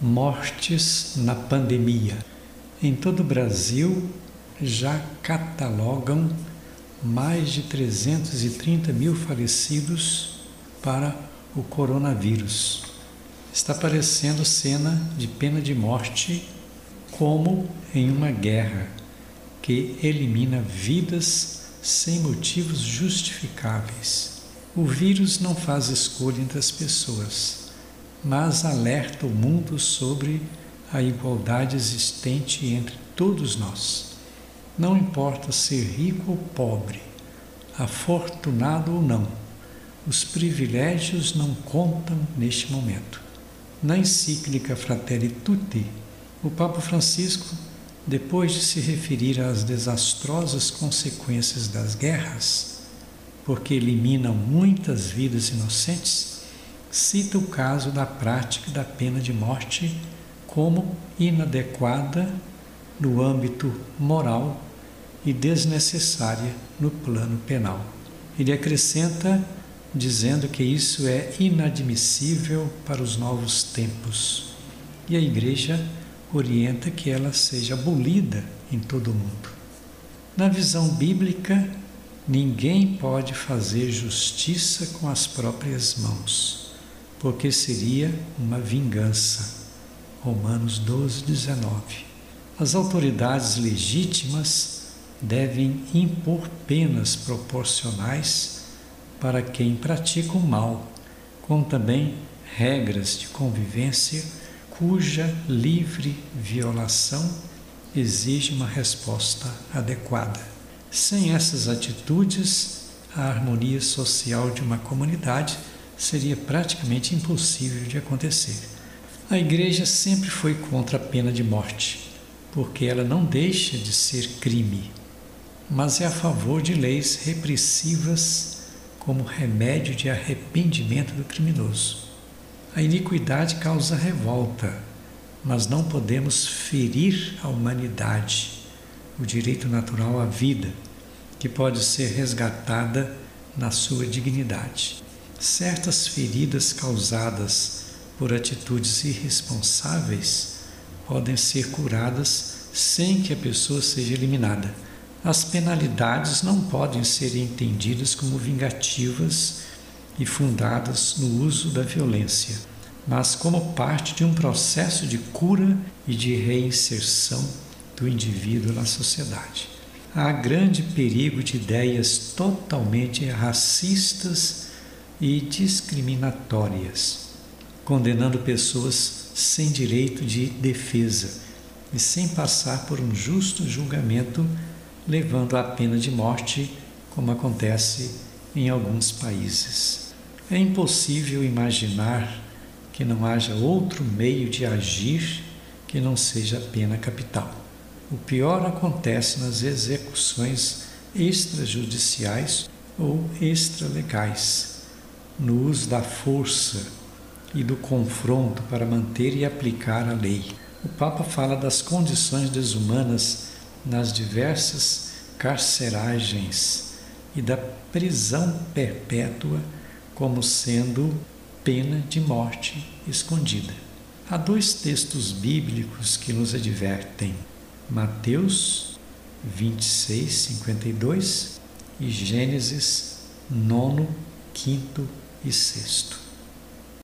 mortes na pandemia. Em todo o Brasil já catalogam mais de 330 mil falecidos para o coronavírus. Está parecendo cena de pena de morte, como em uma guerra que elimina vidas sem motivos justificáveis. O vírus não faz escolha entre as pessoas, mas alerta o mundo sobre a igualdade existente entre todos nós. Não importa ser rico ou pobre, afortunado ou não, os privilégios não contam neste momento. Na encíclica Fratelli Tutti, o Papa Francisco, depois de se referir às desastrosas consequências das guerras, porque eliminam muitas vidas inocentes, cita o caso da prática da pena de morte como inadequada no âmbito moral e desnecessária no plano penal. Ele acrescenta dizendo que isso é inadmissível para os novos tempos. E a Igreja orienta que ela seja abolida em todo o mundo. Na visão bíblica, ninguém pode fazer justiça com as próprias mãos, porque seria uma vingança. Romanos 12, 19. As autoridades legítimas devem impor penas proporcionais para quem pratica o mal, como também regras de convivência cuja livre violação exige uma resposta adequada. Sem essas atitudes, a harmonia social de uma comunidade seria praticamente impossível de acontecer. A Igreja sempre foi contra a pena de morte, porque ela não deixa de ser crime, mas é a favor de leis repressivas como remédio de arrependimento do criminoso. A iniquidade causa revolta, mas não podemos ferir a humanidade, o direito natural à vida, que pode ser resgatada na sua dignidade. Certas feridas causadas por atitudes irresponsáveis podem ser curadas sem que a pessoa seja eliminada as penalidades não podem ser entendidas como vingativas e fundadas no uso da violência, mas como parte de um processo de cura e de reinserção do indivíduo na sociedade. Há grande perigo de ideias totalmente racistas e discriminatórias, condenando pessoas sem direito de defesa e sem passar por um justo julgamento levando à pena de morte, como acontece em alguns países. É impossível imaginar que não haja outro meio de agir que não seja a pena capital. O pior acontece nas execuções extrajudiciais ou extralegais, no uso da força e do confronto para manter e aplicar a lei. O Papa fala das condições desumanas nas diversas carceragens e da prisão perpétua como sendo pena de morte escondida. Há dois textos bíblicos que nos advertem: Mateus 26, 52 e Gênesis 9, 5 e 6.